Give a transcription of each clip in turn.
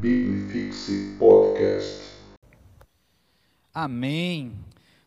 Bibifixe Podcast. Amém.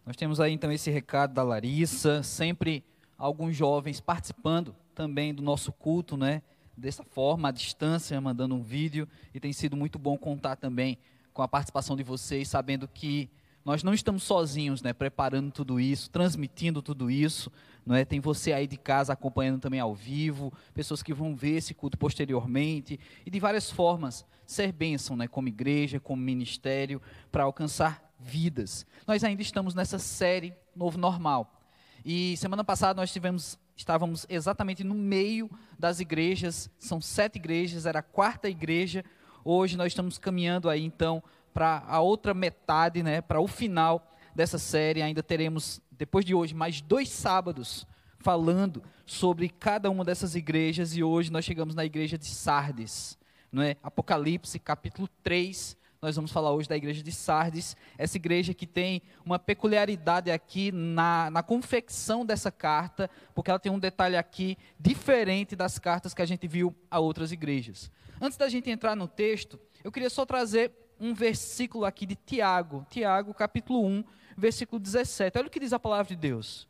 Nós temos aí então esse recado da Larissa, sempre alguns jovens participando também do nosso culto, né? Dessa forma, à distância, mandando um vídeo, e tem sido muito bom contar também com a participação de vocês, sabendo que nós não estamos sozinhos, né, preparando tudo isso, transmitindo tudo isso, não é? Tem você aí de casa acompanhando também ao vivo, pessoas que vão ver esse culto posteriormente e de várias formas ser bênção, né, como igreja, como ministério, para alcançar vidas. Nós ainda estamos nessa série Novo Normal. E semana passada nós tivemos, estávamos exatamente no meio das igrejas, são sete igrejas, era a quarta igreja. Hoje nós estamos caminhando aí então para a outra metade, né, para o final dessa série. Ainda teremos, depois de hoje, mais dois sábados falando sobre cada uma dessas igrejas. E hoje nós chegamos na igreja de Sardes, não é? Apocalipse, capítulo 3. Nós vamos falar hoje da igreja de Sardes, essa igreja que tem uma peculiaridade aqui na, na confecção dessa carta, porque ela tem um detalhe aqui diferente das cartas que a gente viu a outras igrejas. Antes da gente entrar no texto, eu queria só trazer um versículo aqui de Tiago, Tiago capítulo 1, versículo 17. Olha o que diz a palavra de Deus.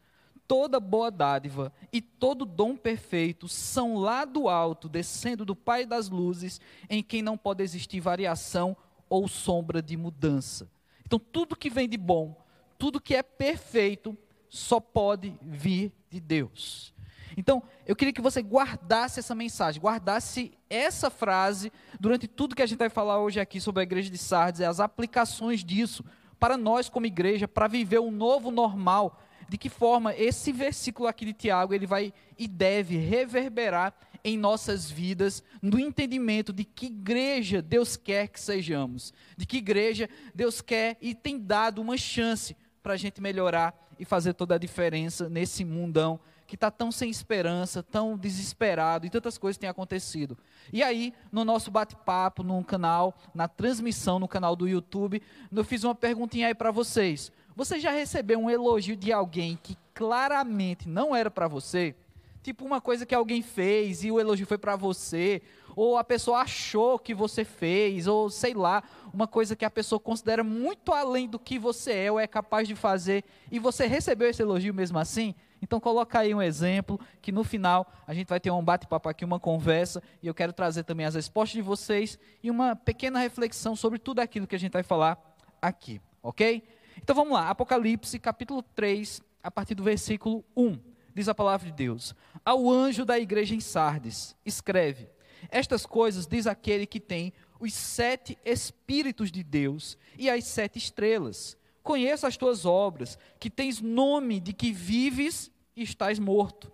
Toda boa dádiva e todo dom perfeito são lá do alto, descendo do Pai das luzes, em quem não pode existir variação ou sombra de mudança. Então, tudo que vem de bom, tudo que é perfeito, só pode vir de Deus. Então, eu queria que você guardasse essa mensagem, guardasse essa frase durante tudo que a gente vai falar hoje aqui sobre a igreja de Sardes, as aplicações disso para nós como igreja, para viver um novo normal. De que forma esse versículo aqui de Tiago, ele vai e deve reverberar em nossas vidas, no entendimento de que igreja Deus quer que sejamos, de que igreja Deus quer e tem dado uma chance para a gente melhorar e fazer toda a diferença nesse mundão que está tão sem esperança, tão desesperado e tantas coisas têm acontecido. E aí, no nosso bate-papo, no canal, na transmissão no canal do YouTube, eu fiz uma perguntinha aí para vocês. Você já recebeu um elogio de alguém que claramente não era para você? Tipo uma coisa que alguém fez e o elogio foi para você, ou a pessoa achou que você fez, ou sei lá, uma coisa que a pessoa considera muito além do que você é ou é capaz de fazer, e você recebeu esse elogio mesmo assim? Então coloca aí um exemplo, que no final a gente vai ter um bate-papo aqui, uma conversa, e eu quero trazer também as respostas de vocês e uma pequena reflexão sobre tudo aquilo que a gente vai falar aqui, ok? Então vamos lá, Apocalipse capítulo 3, a partir do versículo 1, diz a palavra de Deus. Ao anjo da igreja em Sardes, escreve, estas coisas diz aquele que tem os sete Espíritos de Deus e as sete estrelas. Conheço as tuas obras, que tens nome de que vives e estás morto.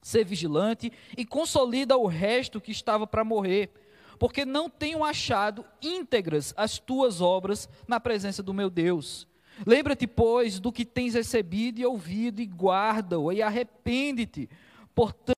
Ser vigilante e consolida o resto que estava para morrer, porque não tenho achado íntegras as tuas obras na presença do meu Deus. Lembra-te, pois, do que tens recebido e ouvido, e guarda-o, e arrepende-te. Portanto,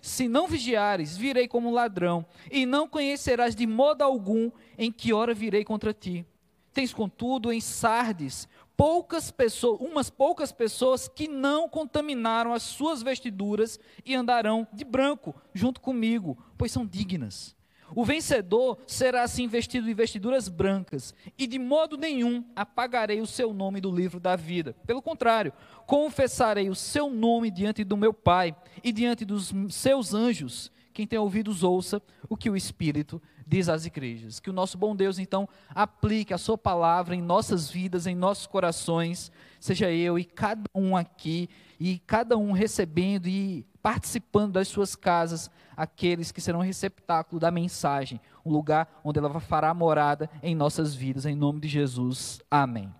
se não vigiares, virei como ladrão, e não conhecerás de modo algum em que hora virei contra ti. Tens, contudo, em Sardes, poucas pessoas, umas poucas pessoas que não contaminaram as suas vestiduras e andarão de branco junto comigo, pois são dignas. O vencedor será assim vestido de vestiduras brancas, e de modo nenhum apagarei o seu nome do livro da vida. Pelo contrário, confessarei o seu nome diante do meu Pai e diante dos seus anjos. Quem tem ouvidos, ouça o que o Espírito diz às igrejas. Que o nosso bom Deus, então, aplique a Sua palavra em nossas vidas, em nossos corações, seja eu e cada um aqui, e cada um recebendo e participando das suas casas, aqueles que serão receptáculo da mensagem, um lugar onde ela fará morada em nossas vidas, em nome de Jesus. Amém.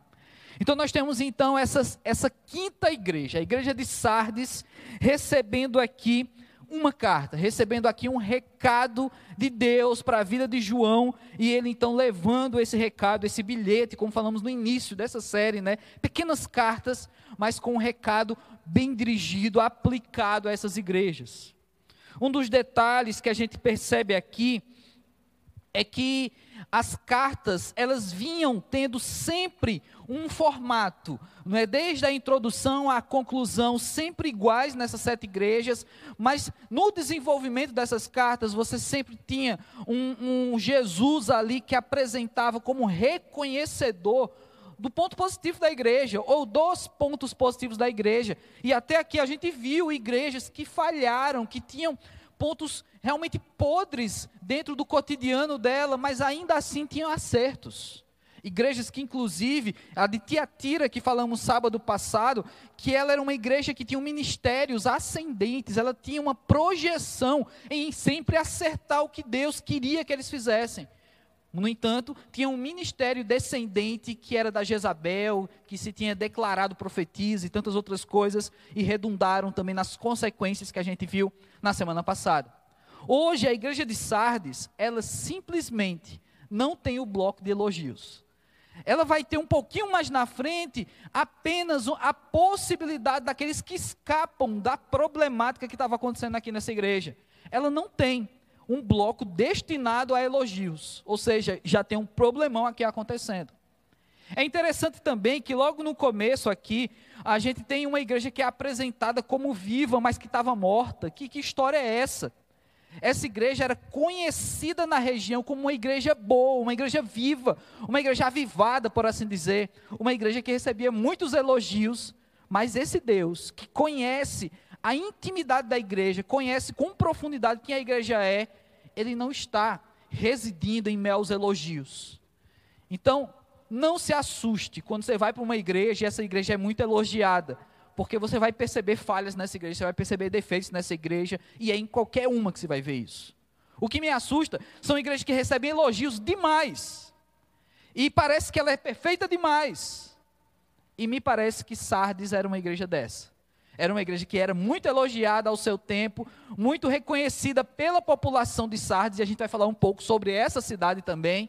Então nós temos então essa, essa quinta igreja, a igreja de Sardes, recebendo aqui uma carta, recebendo aqui um recado de Deus para a vida de João, e ele então levando esse recado, esse bilhete, como falamos no início dessa série, né? Pequenas cartas, mas com um recado bem dirigido, aplicado a essas igrejas. Um dos detalhes que a gente percebe aqui é que as cartas elas vinham tendo sempre um formato, não é desde a introdução à conclusão sempre iguais nessas sete igrejas, mas no desenvolvimento dessas cartas você sempre tinha um, um Jesus ali que apresentava como reconhecedor do ponto positivo da igreja, ou dos pontos positivos da igreja. E até aqui a gente viu igrejas que falharam, que tinham pontos realmente podres dentro do cotidiano dela, mas ainda assim tinham acertos. Igrejas que, inclusive, a de Tiatira, que falamos sábado passado, que ela era uma igreja que tinha ministérios ascendentes, ela tinha uma projeção em sempre acertar o que Deus queria que eles fizessem. No entanto, tinha um ministério descendente que era da Jezabel, que se tinha declarado profetisa e tantas outras coisas, e redundaram também nas consequências que a gente viu na semana passada. Hoje, a igreja de Sardes, ela simplesmente não tem o bloco de elogios. Ela vai ter um pouquinho mais na frente apenas a possibilidade daqueles que escapam da problemática que estava acontecendo aqui nessa igreja. Ela não tem um bloco destinado a elogios, ou seja, já tem um problemão aqui acontecendo. É interessante também que logo no começo aqui, a gente tem uma igreja que é apresentada como viva, mas que estava morta. Que, que história é essa? Essa igreja era conhecida na região como uma igreja boa, uma igreja viva, uma igreja avivada, por assim dizer, uma igreja que recebia muitos elogios, mas esse Deus que conhece a intimidade da igreja, conhece com profundidade quem a igreja é, ele não está residindo em meus elogios. Então, não se assuste quando você vai para uma igreja e essa igreja é muito elogiada, porque você vai perceber falhas nessa igreja, você vai perceber defeitos nessa igreja, e é em qualquer uma que você vai ver isso. O que me assusta são igrejas que recebem elogios demais, e parece que ela é perfeita demais, e me parece que Sardes era uma igreja dessa. Era uma igreja que era muito elogiada ao seu tempo, muito reconhecida pela população de Sardes, e a gente vai falar um pouco sobre essa cidade também.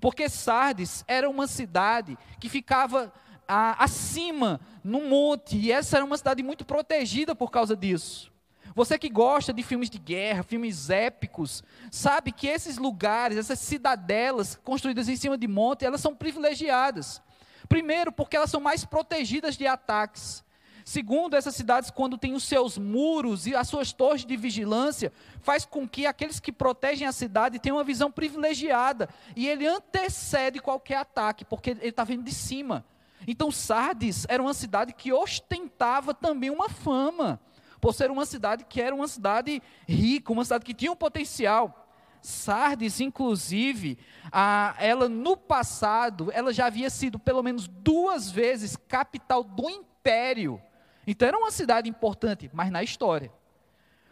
Porque Sardes era uma cidade que ficava a, acima, no monte, e essa era uma cidade muito protegida por causa disso. Você que gosta de filmes de guerra, filmes épicos, sabe que esses lugares, essas cidadelas construídas em cima de monte, elas são privilegiadas. Primeiro, porque elas são mais protegidas de ataques. Segundo, essas cidades, quando têm os seus muros e as suas torres de vigilância, faz com que aqueles que protegem a cidade tenham uma visão privilegiada. E ele antecede qualquer ataque, porque ele está vindo de cima. Então, Sardes era uma cidade que ostentava também uma fama, por ser uma cidade que era uma cidade rica, uma cidade que tinha um potencial. Sardes, inclusive, a, ela no passado, ela já havia sido pelo menos duas vezes capital do império então era uma cidade importante, mas na história.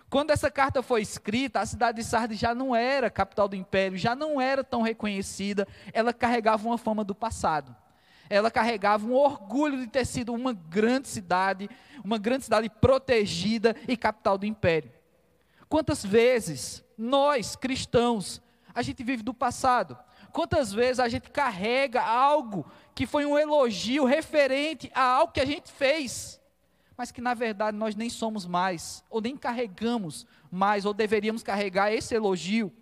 Quando essa carta foi escrita, a cidade de Sardes já não era capital do império, já não era tão reconhecida, ela carregava uma fama do passado. Ela carregava um orgulho de ter sido uma grande cidade, uma grande cidade protegida e capital do império. Quantas vezes nós, cristãos, a gente vive do passado? Quantas vezes a gente carrega algo que foi um elogio referente a algo que a gente fez? Mas que na verdade nós nem somos mais, ou nem carregamos mais, ou deveríamos carregar esse elogio.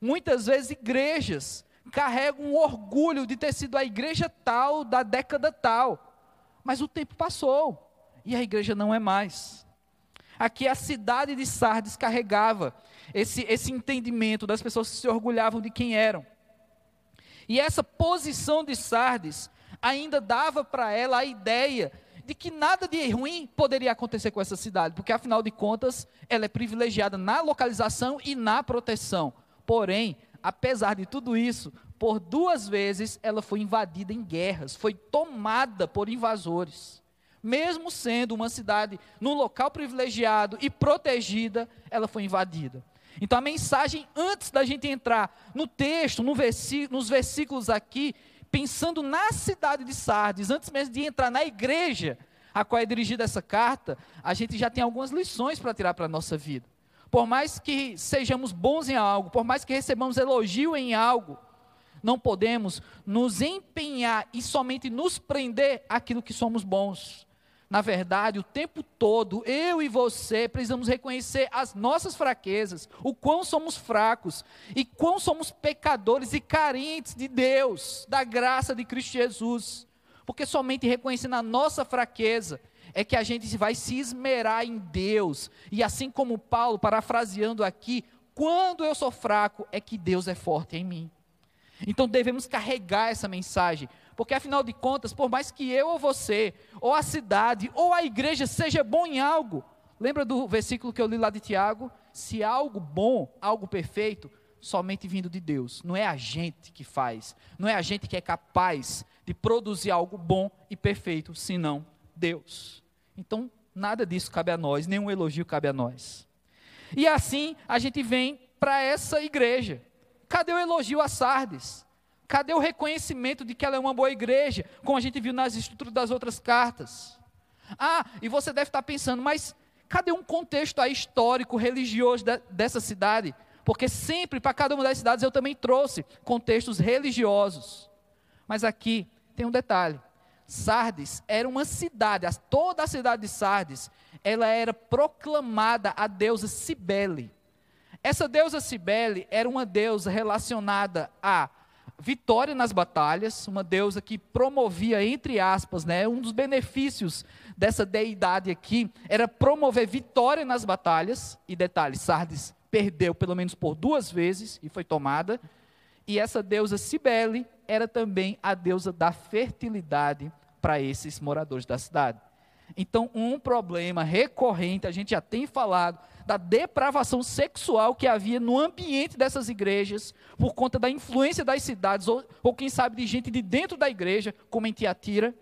Muitas vezes igrejas carregam um orgulho de ter sido a igreja tal da década tal, mas o tempo passou e a igreja não é mais. Aqui a cidade de Sardes carregava esse, esse entendimento das pessoas que se orgulhavam de quem eram. E essa posição de Sardes ainda dava para ela a ideia de que nada de ruim poderia acontecer com essa cidade, porque afinal de contas, ela é privilegiada na localização e na proteção. Porém, apesar de tudo isso, por duas vezes ela foi invadida em guerras, foi tomada por invasores. Mesmo sendo uma cidade num local privilegiado e protegida, ela foi invadida. Então a mensagem, antes da gente entrar no texto, no nos versículos aqui, pensando na cidade de Sardes, antes mesmo de entrar na igreja a qual é dirigida essa carta, a gente já tem algumas lições para tirar para a nossa vida. Por mais que sejamos bons em algo, por mais que recebamos elogio em algo, não podemos nos empenhar e somente nos prender aquilo que somos bons. Na verdade, o tempo todo, eu e você precisamos reconhecer as nossas fraquezas, o quão somos fracos e quão somos pecadores e carentes de Deus, da graça de Cristo Jesus. Porque somente reconhecendo a nossa fraqueza é que a gente vai se esmerar em Deus. E assim como Paulo, parafraseando aqui, quando eu sou fraco, é que Deus é forte em mim. Então devemos carregar essa mensagem, porque afinal de contas, por mais que eu ou você, ou a cidade, ou a igreja seja bom em algo, lembra do versículo que eu li lá de Tiago? Se algo bom, algo perfeito, somente vindo de Deus, não é a gente que faz, não é a gente que é capaz de produzir algo bom e perfeito, senão Deus. Então, nada disso cabe a nós, nenhum elogio cabe a nós. E assim a gente vem para essa igreja. Cadê o elogio a Sardes? Cadê o reconhecimento de que ela é uma boa igreja, como a gente viu nas estruturas das outras cartas? Ah, e você deve estar pensando, mas cadê um contexto aí histórico, religioso de, dessa cidade? Porque sempre, para cada uma das cidades, eu também trouxe contextos religiosos. Mas aqui tem um detalhe: Sardes era uma cidade, toda a cidade de Sardes, ela era proclamada a deusa Cibele. Essa deusa Cibele era uma deusa relacionada a vitória nas batalhas, uma deusa que promovia, entre aspas, né, um dos benefícios dessa deidade aqui era promover vitória nas batalhas. E detalhe, Sardes perdeu pelo menos por duas vezes e foi tomada. E essa deusa Cibele era também a deusa da fertilidade para esses moradores da cidade. Então, um problema recorrente, a gente já tem falado, da depravação sexual que havia no ambiente dessas igrejas, por conta da influência das cidades, ou, ou quem sabe de gente de dentro da igreja, como em Tiatira.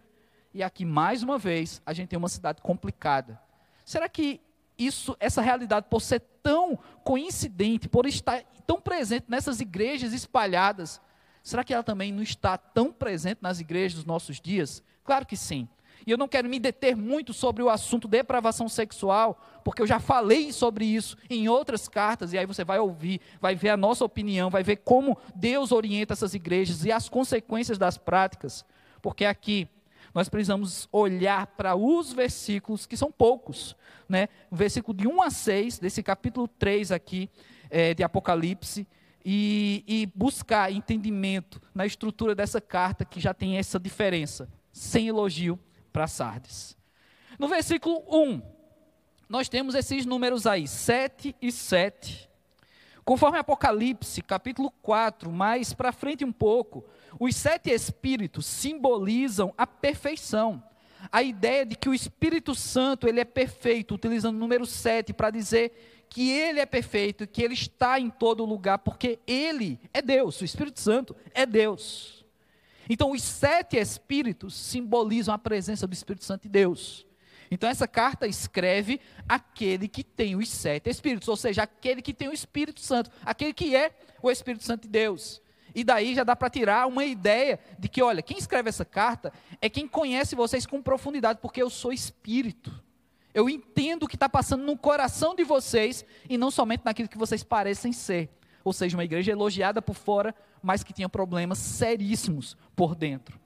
E aqui, mais uma vez, a gente tem uma cidade complicada. Será que isso, essa realidade, por ser tão coincidente, por estar tão presente nessas igrejas espalhadas, será que ela também não está tão presente nas igrejas dos nossos dias? Claro que sim. E eu não quero me deter muito sobre o assunto depravação sexual, porque eu já falei sobre isso em outras cartas, e aí você vai ouvir, vai ver a nossa opinião, vai ver como Deus orienta essas igrejas e as consequências das práticas, porque aqui nós precisamos olhar para os versículos, que são poucos, né? o versículo de 1 a 6, desse capítulo 3 aqui, é, de Apocalipse, e, e buscar entendimento na estrutura dessa carta que já tem essa diferença, sem elogio para Sardes. No versículo 1, nós temos esses números aí, 7 e 7. Conforme Apocalipse, capítulo 4, mais para frente um pouco, os sete espíritos simbolizam a perfeição. A ideia de que o Espírito Santo ele é perfeito, utilizando o número 7 para dizer que ele é perfeito, que ele está em todo lugar, porque ele é Deus, o Espírito Santo é Deus. Então, os sete espíritos simbolizam a presença do Espírito Santo de Deus. Então, essa carta escreve aquele que tem os sete espíritos, ou seja, aquele que tem o Espírito Santo, aquele que é o Espírito Santo de Deus. E daí já dá para tirar uma ideia de que, olha, quem escreve essa carta é quem conhece vocês com profundidade, porque eu sou espírito. Eu entendo o que está passando no coração de vocês e não somente naquilo que vocês parecem ser. Ou seja, uma igreja elogiada por fora, mas que tinha problemas seríssimos por dentro.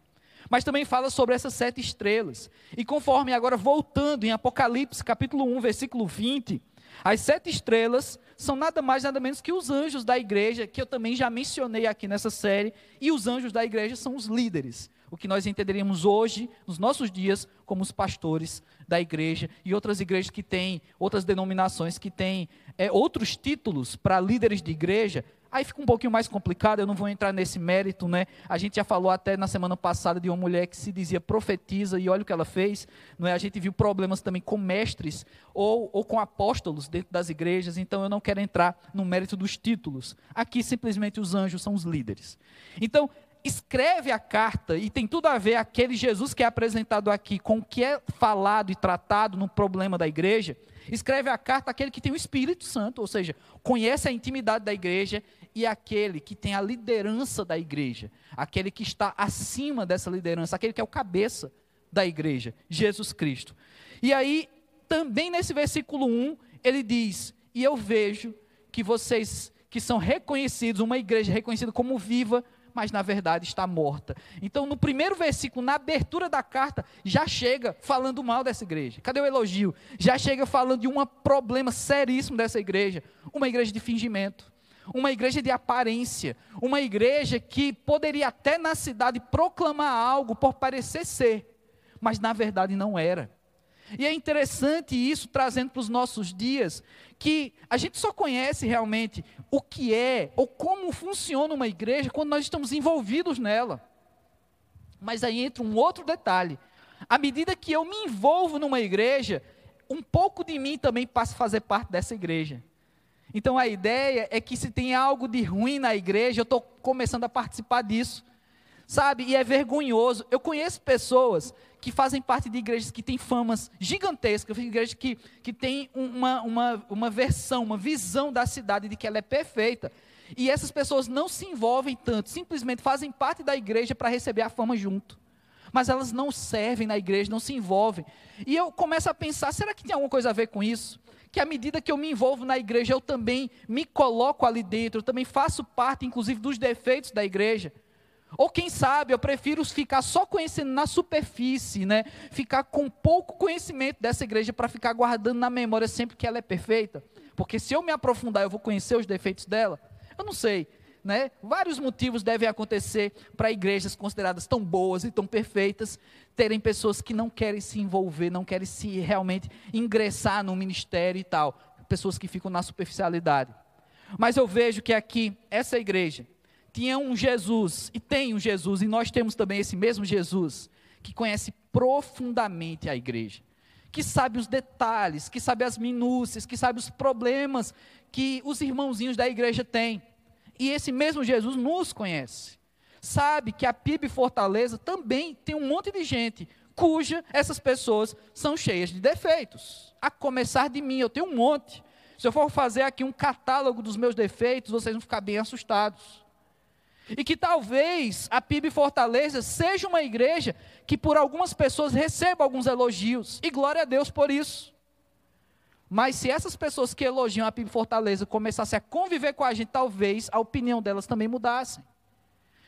Mas também fala sobre essas sete estrelas. E conforme agora voltando em Apocalipse, capítulo 1, versículo 20, as sete estrelas são nada mais nada menos que os anjos da igreja, que eu também já mencionei aqui nessa série, e os anjos da igreja são os líderes, o que nós entenderíamos hoje, nos nossos dias, como os pastores da igreja e outras igrejas que têm, outras denominações que têm é, outros títulos para líderes de igreja, Aí fica um pouquinho mais complicado, eu não vou entrar nesse mérito, né? A gente já falou até na semana passada de uma mulher que se dizia profetiza e olha o que ela fez, não é? A gente viu problemas também com mestres ou, ou com apóstolos dentro das igrejas, então eu não quero entrar no mérito dos títulos. Aqui simplesmente os anjos são os líderes. Então, escreve a carta e tem tudo a ver aquele Jesus que é apresentado aqui com o que é falado e tratado no problema da igreja. Escreve a carta aquele que tem o Espírito Santo, ou seja, conhece a intimidade da igreja e aquele que tem a liderança da igreja, aquele que está acima dessa liderança, aquele que é o cabeça da igreja, Jesus Cristo. E aí, também nesse versículo 1, ele diz: E eu vejo que vocês que são reconhecidos, uma igreja reconhecida como viva, mas na verdade está morta. Então, no primeiro versículo, na abertura da carta, já chega falando mal dessa igreja. Cadê o elogio? Já chega falando de um problema seríssimo dessa igreja, uma igreja de fingimento uma igreja de aparência, uma igreja que poderia até na cidade proclamar algo por parecer ser, mas na verdade não era. E é interessante isso trazendo para os nossos dias, que a gente só conhece realmente o que é ou como funciona uma igreja quando nós estamos envolvidos nela. Mas aí entra um outro detalhe. À medida que eu me envolvo numa igreja, um pouco de mim também passa a fazer parte dessa igreja. Então a ideia é que se tem algo de ruim na igreja, eu estou começando a participar disso. Sabe? E é vergonhoso. Eu conheço pessoas que fazem parte de igrejas que têm famas gigantescas, igrejas que, que têm uma, uma, uma versão, uma visão da cidade de que ela é perfeita. E essas pessoas não se envolvem tanto, simplesmente fazem parte da igreja para receber a fama junto. Mas elas não servem na igreja, não se envolvem. E eu começo a pensar: será que tem alguma coisa a ver com isso? Que à medida que eu me envolvo na igreja, eu também me coloco ali dentro, eu também faço parte, inclusive, dos defeitos da igreja. Ou quem sabe, eu prefiro ficar só conhecendo na superfície, né? Ficar com pouco conhecimento dessa igreja para ficar guardando na memória sempre que ela é perfeita. Porque se eu me aprofundar, eu vou conhecer os defeitos dela. Eu não sei, né? Vários motivos devem acontecer para igrejas consideradas tão boas e tão perfeitas terem pessoas que não querem se envolver, não querem se realmente ingressar no ministério e tal, pessoas que ficam na superficialidade. Mas eu vejo que aqui essa igreja tinha um Jesus, e tem um Jesus, e nós temos também esse mesmo Jesus, que conhece profundamente a igreja, que sabe os detalhes, que sabe as minúcias, que sabe os problemas que os irmãozinhos da igreja têm. E esse mesmo Jesus nos conhece. Sabe que a PIB Fortaleza também tem um monte de gente cuja essas pessoas são cheias de defeitos. A começar de mim, eu tenho um monte. Se eu for fazer aqui um catálogo dos meus defeitos, vocês vão ficar bem assustados. E que talvez a PIB Fortaleza seja uma igreja que por algumas pessoas receba alguns elogios. E glória a Deus por isso. Mas se essas pessoas que elogiam a PIB Fortaleza começassem a conviver com a gente, talvez a opinião delas também mudasse.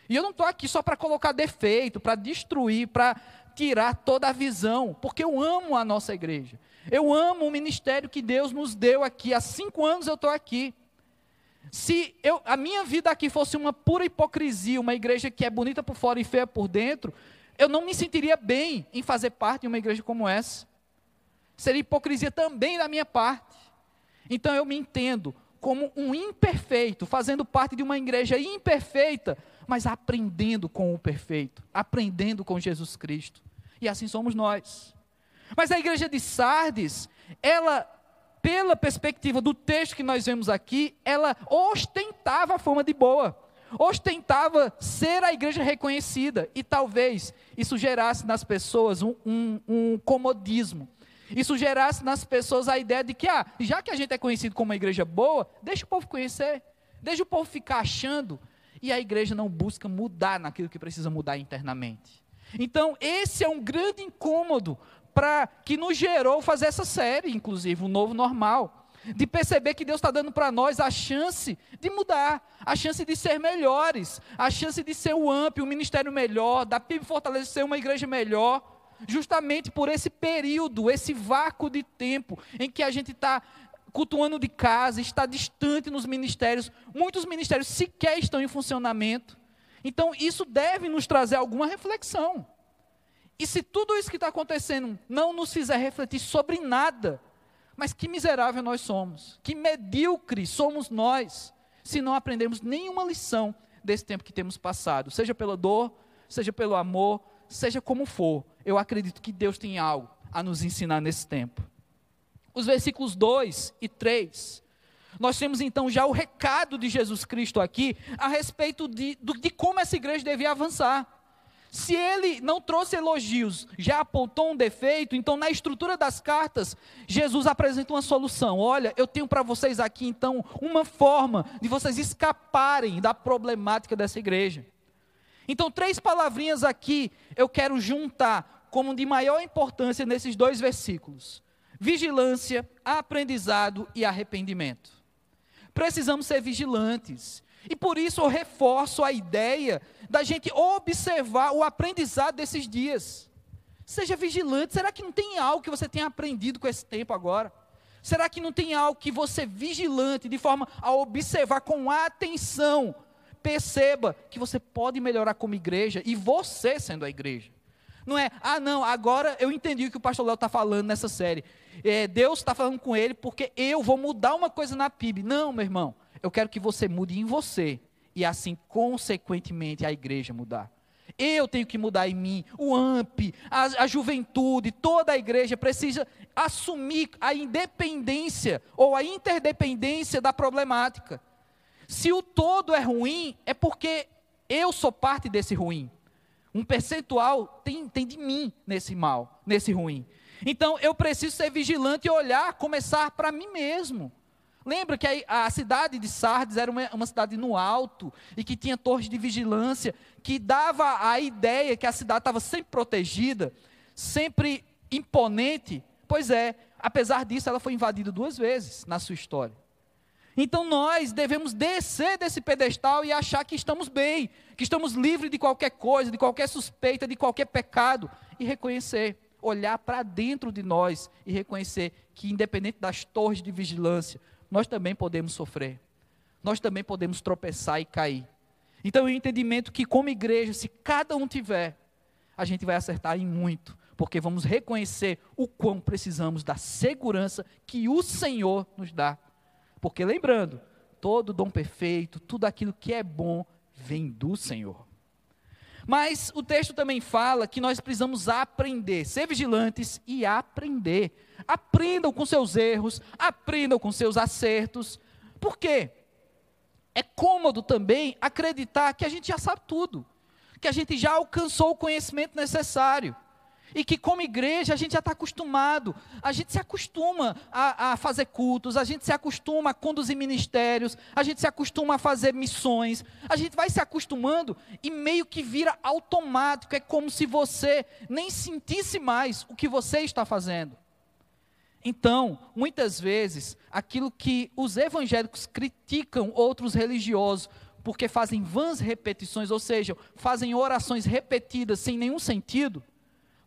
E eu não estou aqui só para colocar defeito, para destruir, para tirar toda a visão, porque eu amo a nossa igreja. Eu amo o ministério que Deus nos deu aqui. Há cinco anos eu estou aqui. Se eu, a minha vida aqui fosse uma pura hipocrisia, uma igreja que é bonita por fora e feia por dentro, eu não me sentiria bem em fazer parte de uma igreja como essa. Seria hipocrisia também da minha parte. Então eu me entendo como um imperfeito, fazendo parte de uma igreja imperfeita, mas aprendendo com o perfeito, aprendendo com Jesus Cristo. E assim somos nós. Mas a igreja de Sardes, ela pela perspectiva do texto que nós vemos aqui, ela ostentava a fama de boa, ostentava ser a igreja reconhecida, e talvez isso gerasse nas pessoas um, um, um comodismo. Isso gerasse nas pessoas a ideia de que, ah, já que a gente é conhecido como uma igreja boa, deixa o povo conhecer, deixa o povo ficar achando, e a igreja não busca mudar naquilo que precisa mudar internamente. Então, esse é um grande incômodo para que nos gerou fazer essa série, inclusive, o novo normal. De perceber que Deus está dando para nós a chance de mudar, a chance de ser melhores, a chance de ser o AMP, um ministério melhor, da PIB Fortaleza ser uma igreja melhor, justamente por esse período, esse vácuo de tempo em que a gente está cultuando de casa, está distante nos ministérios, muitos ministérios sequer estão em funcionamento. Então, isso deve nos trazer alguma reflexão. E se tudo isso que está acontecendo não nos fizer refletir sobre nada, mas que miserável nós somos, que medíocre somos nós, se não aprendemos nenhuma lição desse tempo que temos passado, seja pela dor, seja pelo amor, seja como for, eu acredito que Deus tem algo a nos ensinar nesse tempo. Os versículos 2 e 3, nós temos então já o recado de Jesus Cristo aqui a respeito de, de como essa igreja devia avançar. Se ele não trouxe elogios, já apontou um defeito, então na estrutura das cartas, Jesus apresenta uma solução. Olha, eu tenho para vocês aqui então uma forma de vocês escaparem da problemática dessa igreja. Então, três palavrinhas aqui eu quero juntar como de maior importância nesses dois versículos: vigilância, aprendizado e arrependimento. Precisamos ser vigilantes. E por isso eu reforço a ideia da gente observar o aprendizado desses dias. Seja vigilante. Será que não tem algo que você tenha aprendido com esse tempo agora? Será que não tem algo que você, vigilante, de forma a observar com atenção, perceba que você pode melhorar como igreja e você sendo a igreja? Não é, ah, não, agora eu entendi o que o pastor Léo está falando nessa série. É, Deus está falando com ele porque eu vou mudar uma coisa na PIB. Não, meu irmão. Eu quero que você mude em você e assim, consequentemente, a igreja mudar. Eu tenho que mudar em mim, o AMP, a, a, juventude, toda a igreja precisa assumir a independência ou a interdependência da problemática. Se o todo é ruim, é porque eu sou parte desse ruim. Um percentual tem, tem de mim nesse mal, nesse ruim. Então eu preciso ser vigilante e olhar, começar para mim mesmo. Lembra que a, a, cidade de Sardes era uma, uma, cidade no alto e que tinha torres de vigilância, que dava a ideia que a cidade estava sempre protegida, sempre imponente. Pois é, apesar disso, ela foi invadida duas vezes na sua história. Então nós devemos descer desse pedestal e achar que estamos bem, que estamos livres de qualquer coisa, de qualquer suspeita, de qualquer pecado e reconhecer, olhar para dentro de nós e reconhecer que, independente das torres de vigilância, nós também podemos sofrer. Nós também podemos tropeçar e cair. Então, o entendimento que, como igreja, se cada um tiver, a gente vai acertar em muito, porque vamos reconhecer o quão precisamos da segurança que o Senhor nos dá. Porque, lembrando, todo dom perfeito, tudo aquilo que é bom, vem do Senhor. Mas o texto também fala que nós precisamos aprender, ser vigilantes e aprender. Aprendam com seus erros, aprendam com seus acertos. Por quê? É cômodo também acreditar que a gente já sabe tudo, que a gente já alcançou o conhecimento necessário. E que, como igreja, a gente já está acostumado, a gente se acostuma a, a, fazer cultos, a gente se acostuma a conduzir ministérios, a gente se acostuma a fazer missões, a gente vai se acostumando e meio que vira automático, é como se você nem sentisse mais o que você está fazendo. Então, muitas vezes, aquilo que os evangélicos criticam outros religiosos, porque fazem vãs repetições, ou seja, fazem orações repetidas sem nenhum sentido,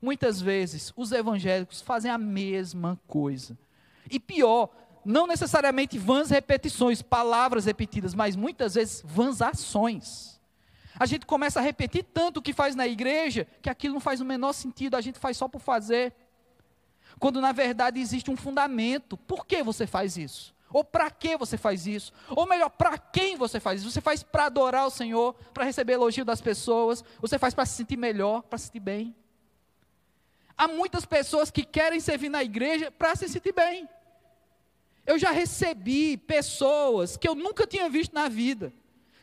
muitas vezes os evangélicos fazem a mesma coisa. E pior, não necessariamente vãs repetições, palavras repetidas, mas muitas vezes vãs ações. A gente começa a repetir tanto o que faz na igreja, que aquilo não faz o menor sentido, a gente faz só por fazer quando na verdade existe um fundamento. Por que você faz isso? Ou para que você faz isso? Ou melhor, para quem você faz isso? Você faz para adorar o Senhor, para receber elogio das pessoas, você faz para se sentir melhor, para se sentir bem. Há muitas pessoas que querem servir na igreja para se sentir bem. Eu já recebi pessoas que eu nunca tinha visto na vida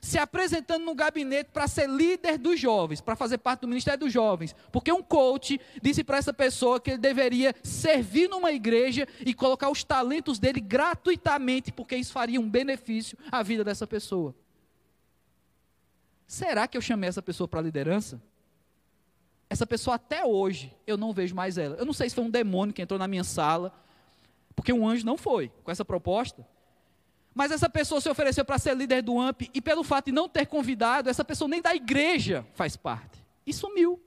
se apresentando no gabinete para ser líder dos jovens, para fazer parte do ministério dos jovens, porque um coach disse para essa pessoa que ele deveria servir numa igreja e colocar os talentos dele gratuitamente, porque isso faria um benefício à vida dessa pessoa. Será que eu chamei essa pessoa para a liderança? Essa pessoa até hoje eu não vejo mais ela. Eu não sei se foi um demônio que entrou na minha sala, porque um anjo não foi com essa proposta. Mas essa pessoa se ofereceu para ser líder do AMP e pelo fato de não ter convidado, essa pessoa nem da igreja faz parte. E sumiu.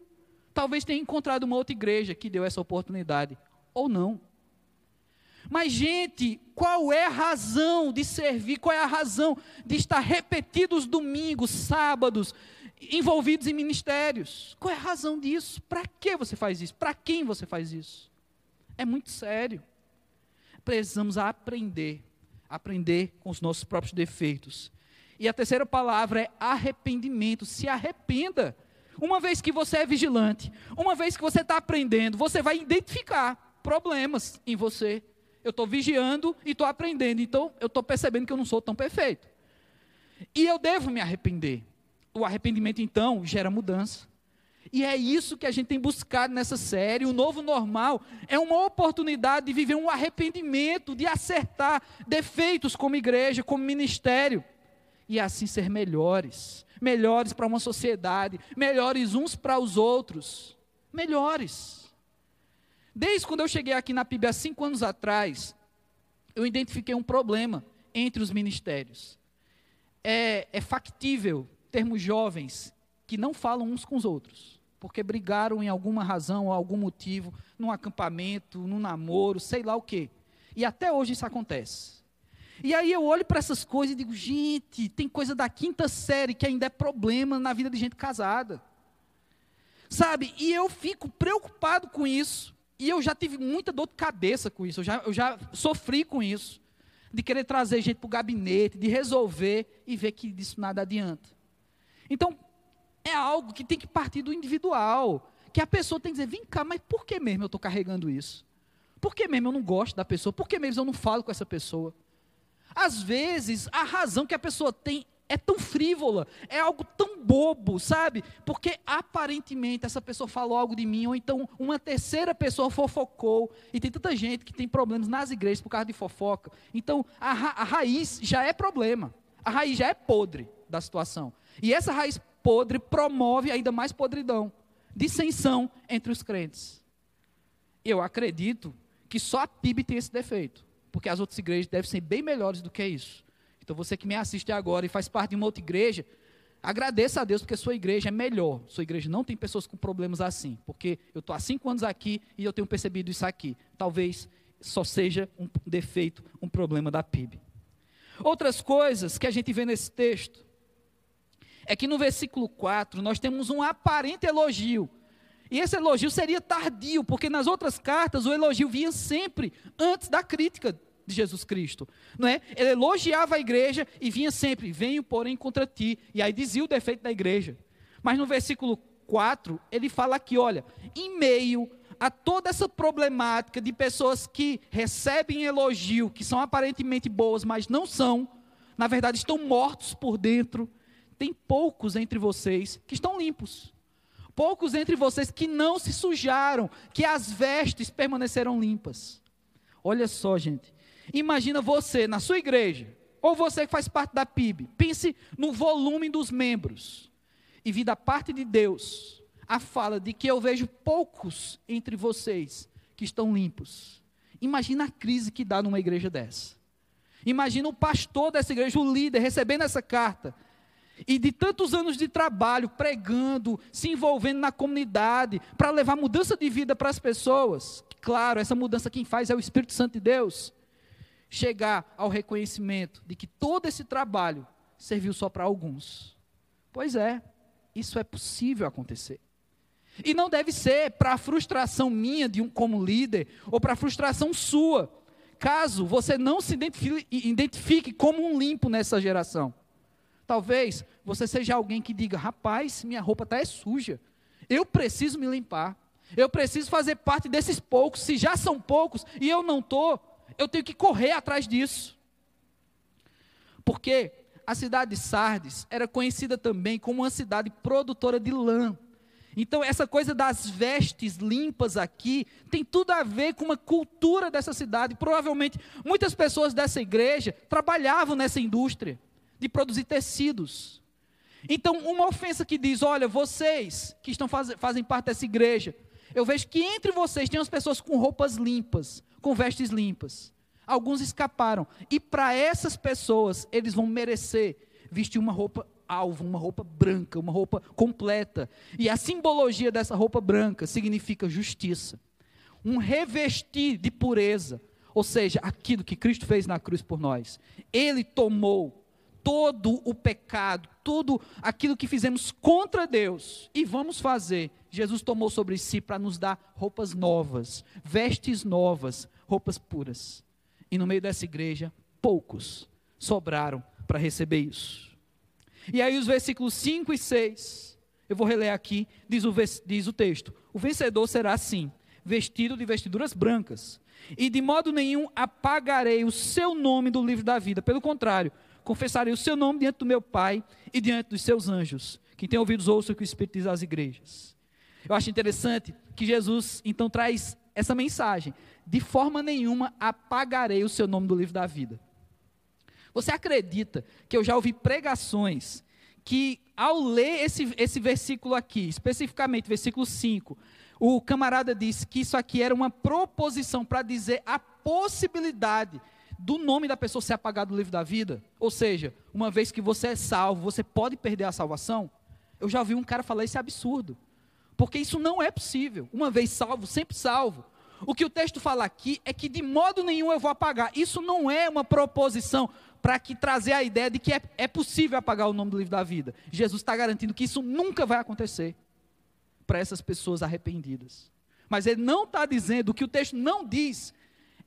Talvez tenha encontrado uma outra igreja que deu essa oportunidade. Ou não. Mas, gente, qual é a razão de servir? Qual é a razão de estar repetidos domingos, sábados, envolvidos em ministérios? Qual é a razão disso? Para que você faz isso? Para quem você faz isso? É muito sério. Precisamos aprender aprender com os nossos próprios defeitos. E a terceira palavra é arrependimento. Se arrependa. Uma vez que você é vigilante, uma vez que você está aprendendo, você vai identificar problemas em você. Eu estou vigiando e estou aprendendo, então eu estou percebendo que eu não sou tão perfeito. E eu devo me arrepender. O arrependimento, então, gera mudança. E é isso que a gente tem buscado nessa série. O novo normal é uma oportunidade de viver um arrependimento, de acertar defeitos como igreja, como ministério, e assim ser melhores melhores para uma sociedade, melhores uns para os outros. Melhores. Desde quando eu cheguei aqui na PIB há cinco anos atrás, eu identifiquei um problema entre os ministérios. É, é factível termos jovens que não falam uns com os outros, porque brigaram em alguma razão ou algum motivo, num acampamento, num namoro, sei lá o quê. E até hoje isso acontece. E aí eu olho para essas coisas e digo, gente, tem coisa da quinta série que ainda é problema na vida de gente casada. Sabe? E eu fico preocupado com isso. E eu já tive muita dor de cabeça com isso. Eu já, eu já sofri com isso. De querer trazer gente para o gabinete, de resolver e ver que disso nada adianta. Então, é algo que tem que partir do individual. Que a pessoa tem que dizer: vem cá, mas por que mesmo eu estou carregando isso? Por que mesmo eu não gosto da pessoa? Por que mesmo eu não falo com essa pessoa? Às vezes, a razão que a pessoa tem é tão frívola, é algo tão bobo, sabe? Porque aparentemente essa pessoa falou algo de mim, ou então uma terceira pessoa fofocou, e tem tanta gente que tem problemas nas igrejas por causa de fofoca. Então a, ra a raiz já é problema, a raiz já é podre da situação. E essa raiz podre promove ainda mais podridão, dissensão entre os crentes. Eu acredito que só a PIB tem esse defeito, porque as outras igrejas devem ser bem melhores do que isso. Então você que me assiste agora e faz parte de uma outra igreja, agradeça a Deus porque sua igreja é melhor. Sua igreja não tem pessoas com problemas assim. Porque eu estou há cinco anos aqui e eu tenho percebido isso aqui. Talvez só seja um defeito, um problema da PIB. Outras coisas que a gente vê nesse texto é que no versículo 4 nós temos um aparente elogio. E esse elogio seria tardio, porque nas outras cartas o elogio vinha sempre antes da crítica de Jesus Cristo, não é? Ele elogiava a igreja e vinha sempre, venho porém contra ti, e aí dizia o defeito da igreja. Mas no versículo 4, ele fala aqui, olha, em meio a toda essa problemática de pessoas que recebem elogio, que são aparentemente boas, mas não são, na verdade estão mortos por dentro, tem poucos entre vocês que estão limpos. Poucos entre vocês que não se sujaram, que as vestes permaneceram limpas. Olha só, gente. Imagina você na sua igreja, ou você que faz parte da PIB, pense no volume dos membros. E vi da parte de Deus a fala de que eu vejo poucos entre vocês que estão limpos. Imagina a crise que dá numa igreja dessa. Imagina o pastor dessa igreja, o líder, recebendo essa carta. E de tantos anos de trabalho, pregando, se envolvendo na comunidade, para levar mudança de vida para as pessoas. Claro, essa mudança quem faz é o Espírito Santo de Deus chegar ao reconhecimento de que todo esse trabalho serviu só para alguns. Pois é, isso é possível acontecer. E não deve ser para a frustração minha de um como líder ou para a frustração sua, caso você não se identifique, identifique como um limpo nessa geração. Talvez você seja alguém que diga: rapaz, minha roupa está é suja, eu preciso me limpar, eu preciso fazer parte desses poucos, se já são poucos e eu não estou eu tenho que correr atrás disso. Porque a cidade de Sardes era conhecida também como uma cidade produtora de lã. Então, essa coisa das vestes limpas aqui tem tudo a ver com uma cultura dessa cidade. Provavelmente, muitas pessoas dessa igreja trabalhavam nessa indústria de produzir tecidos. Então, uma ofensa que diz: olha, vocês que estão faz, fazem parte dessa igreja, eu vejo que entre vocês tem as pessoas com roupas limpas, com vestes limpas. Alguns escaparam. E para essas pessoas, eles vão merecer vestir uma roupa alvo, uma roupa branca, uma roupa completa. E a simbologia dessa roupa branca significa justiça. Um revestir de pureza. Ou seja, aquilo que Cristo fez na cruz por nós. Ele tomou todo o pecado, tudo aquilo que fizemos contra Deus e vamos fazer. Jesus tomou sobre si para nos dar roupas novas, vestes novas, roupas puras. E no meio dessa igreja, poucos sobraram para receber isso. E aí, os versículos 5 e 6, eu vou reler aqui, diz o, diz o texto: O vencedor será assim, vestido de vestiduras brancas, e de modo nenhum apagarei o seu nome do livro da vida, pelo contrário, confessarei o seu nome diante do meu Pai e diante dos seus anjos. Quem tem ouvidos, ouça o que o Espírito diz às igrejas. Eu acho interessante que Jesus então traz essa mensagem: de forma nenhuma apagarei o seu nome do livro da vida. Você acredita que eu já ouvi pregações que, ao ler esse, esse versículo aqui, especificamente versículo 5, o camarada disse que isso aqui era uma proposição para dizer a possibilidade do nome da pessoa ser apagado do livro da vida? Ou seja, uma vez que você é salvo, você pode perder a salvação? Eu já ouvi um cara falar isso é absurdo. Porque isso não é possível. Uma vez salvo, sempre salvo. O que o texto fala aqui é que de modo nenhum eu vou apagar. Isso não é uma proposição para que trazer a ideia de que é, é possível apagar o nome do livro da vida. Jesus está garantindo que isso nunca vai acontecer para essas pessoas arrependidas. Mas ele não está dizendo, o que o texto não diz,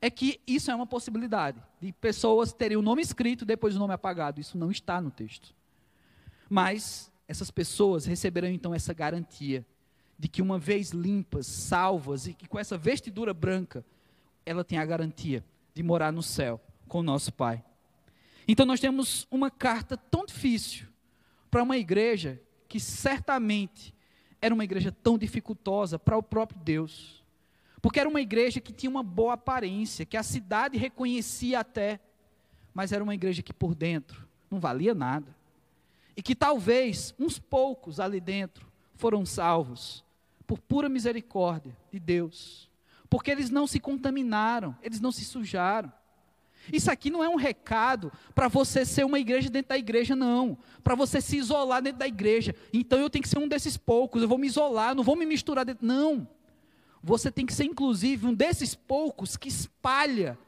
é que isso é uma possibilidade, de pessoas terem o nome escrito e depois o nome apagado. Isso não está no texto. Mas essas pessoas receberão então essa garantia de que uma vez limpas, salvas e que com essa vestidura branca, ela tem a garantia de morar no céu com o nosso Pai. Então nós temos uma carta tão difícil para uma igreja que certamente era uma igreja tão dificultosa para o próprio Deus. Porque era uma igreja que tinha uma boa aparência, que a cidade reconhecia até, mas era uma igreja que por dentro não valia nada. E que talvez uns poucos ali dentro foram salvos por pura misericórdia de Deus. Porque eles não se contaminaram, eles não se sujaram. Isso aqui não é um recado para você ser uma igreja dentro da igreja, não. Para você se isolar dentro da igreja. Então eu tenho que ser um desses poucos, eu vou me isolar, não vou me misturar dentro. Não. Você tem que ser, inclusive, um desses poucos que espalha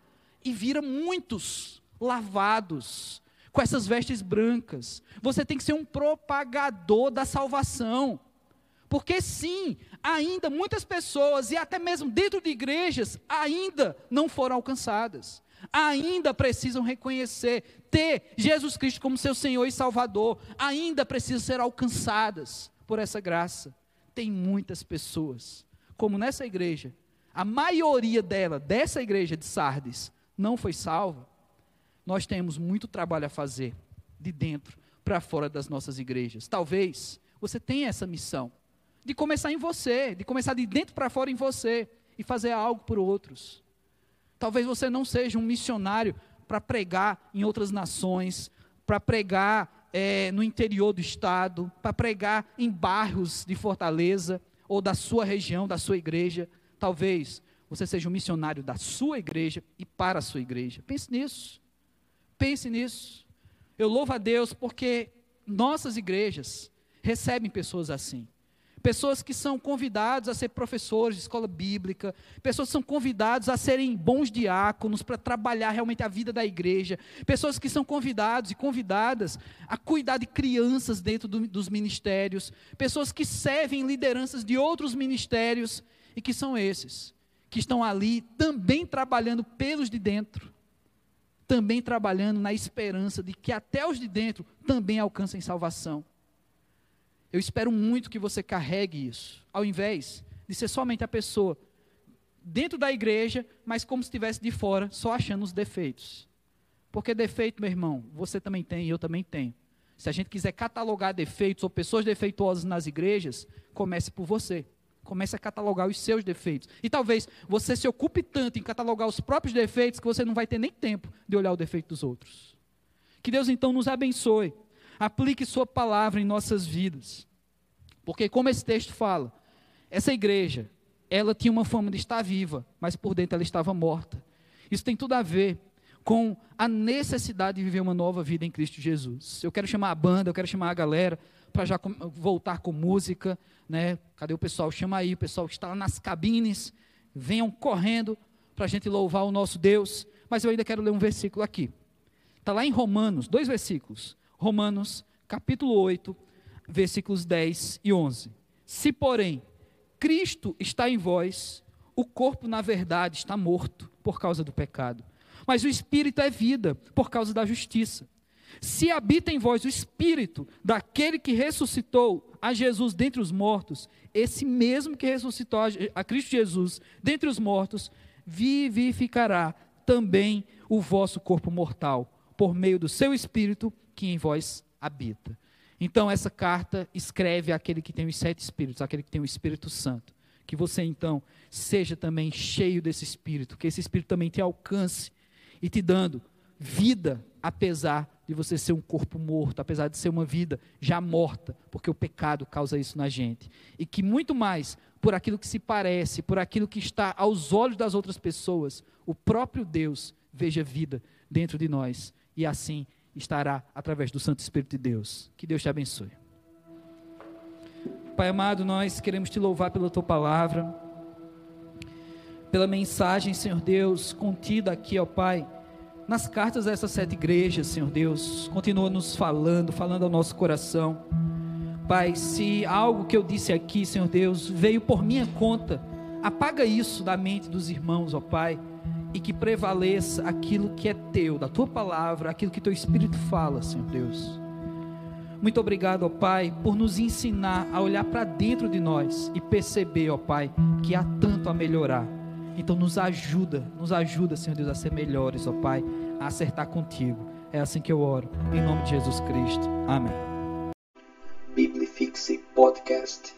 e vira muitos lavados com essas vestes brancas. Você tem que ser um propagador da salvação. Porque sim, ainda muitas pessoas, e até mesmo dentro de igrejas, ainda não foram alcançadas ainda precisam reconhecer, ter Jesus Cristo como seu Senhor e Salvador, ainda precisam ser alcançadas por essa graça. Tem muitas pessoas, como nessa igreja, a maioria dela, dessa igreja de Sardes, não foi salva. Nós temos muito trabalho a fazer de dentro para fora das nossas igrejas. Talvez você tenha essa missão de começar em você, de começar de dentro para fora em você e fazer algo por outros. Talvez você não seja um missionário para pregar em outras nações, para pregar é, no interior do estado, para pregar em bairros de Fortaleza ou da sua região, da sua igreja. Talvez você seja um missionário da sua igreja e para a sua igreja. Pense nisso. Pense nisso. Eu louvo a Deus porque nossas igrejas recebem pessoas assim pessoas que são convidados a ser professores de escola bíblica, pessoas que são convidados a serem bons diáconos para trabalhar realmente a vida da igreja, pessoas que são convidados e convidadas a cuidar de crianças dentro do, dos ministérios, pessoas que servem lideranças de outros ministérios e que são esses, que estão ali também trabalhando pelos de dentro, também trabalhando na esperança de que até os de dentro também alcancem salvação. Eu espero muito que você carregue isso, ao invés de ser somente a pessoa dentro da igreja, mas como se estivesse de fora, só achando os defeitos. Porque defeito, meu irmão, você também tem e eu também tenho. Se a gente quiser catalogar defeitos ou pessoas defeituosas nas igrejas, comece por você. Comece a catalogar os seus defeitos. E talvez você se ocupe tanto em catalogar os próprios defeitos que você não vai ter nem tempo de olhar o defeito dos outros. Que Deus então nos abençoe aplique Sua palavra em nossas vidas. Porque, como esse texto fala, essa igreja, ela tinha uma fama de estar viva, mas por dentro ela estava morta. Isso tem tudo a ver com a necessidade de viver uma nova vida em Cristo Jesus. Eu quero chamar a banda, eu quero chamar a galera para já voltar com música, né? Cadê o pessoal? Chama aí o pessoal que está lá nas cabines, venham correndo para a gente louvar o nosso Deus. Mas eu ainda quero ler um versículo aqui. Está lá em Romanos, dois versículos. Romanos, capítulo 8, versículos 10 e 11. Se, porém, Cristo está em vós, o corpo, na verdade, está morto por causa do pecado, mas o espírito é vida por causa da justiça. Se habita em vós o espírito daquele que ressuscitou a Jesus dentre os mortos, esse mesmo que ressuscitou a Cristo Jesus dentre os mortos, vivificará também o vosso corpo mortal, por meio do seu espírito que em vós habita. Então, essa carta escreve àquele que tem os sete espíritos, àquele que tem o Espírito Santo. Que você, então, seja também cheio desse Espírito, que esse Espírito também te alcance e te dando vida, apesar de você ser um corpo morto, apesar de ser uma vida já morta, porque o pecado causa isso na gente. E que muito mais, por aquilo que se parece, por aquilo que está aos olhos das outras pessoas, o próprio Deus veja vida dentro de nós. E assim estará através do Santo Espírito de Deus. Que Deus te abençoe. Pai amado, nós queremos te louvar pela tua palavra, pela mensagem, Senhor Deus, contida aqui, ó Pai, nas cartas dessas sete igrejas, Senhor Deus. Continua nos falando, falando ao nosso coração. Pai, se algo que eu disse aqui, Senhor Deus, veio por minha conta, apaga isso da mente dos irmãos, ó Pai e que prevaleça aquilo que é teu, da tua palavra, aquilo que teu Espírito fala, Senhor Deus. Muito obrigado, ó Pai, por nos ensinar a olhar para dentro de nós e perceber, ó Pai, que há tanto a melhorar. Então nos ajuda, nos ajuda, Senhor Deus, a ser melhores, ó Pai, a acertar contigo. É assim que eu oro, em nome de Jesus Cristo. Amém. Biblifixe Podcast.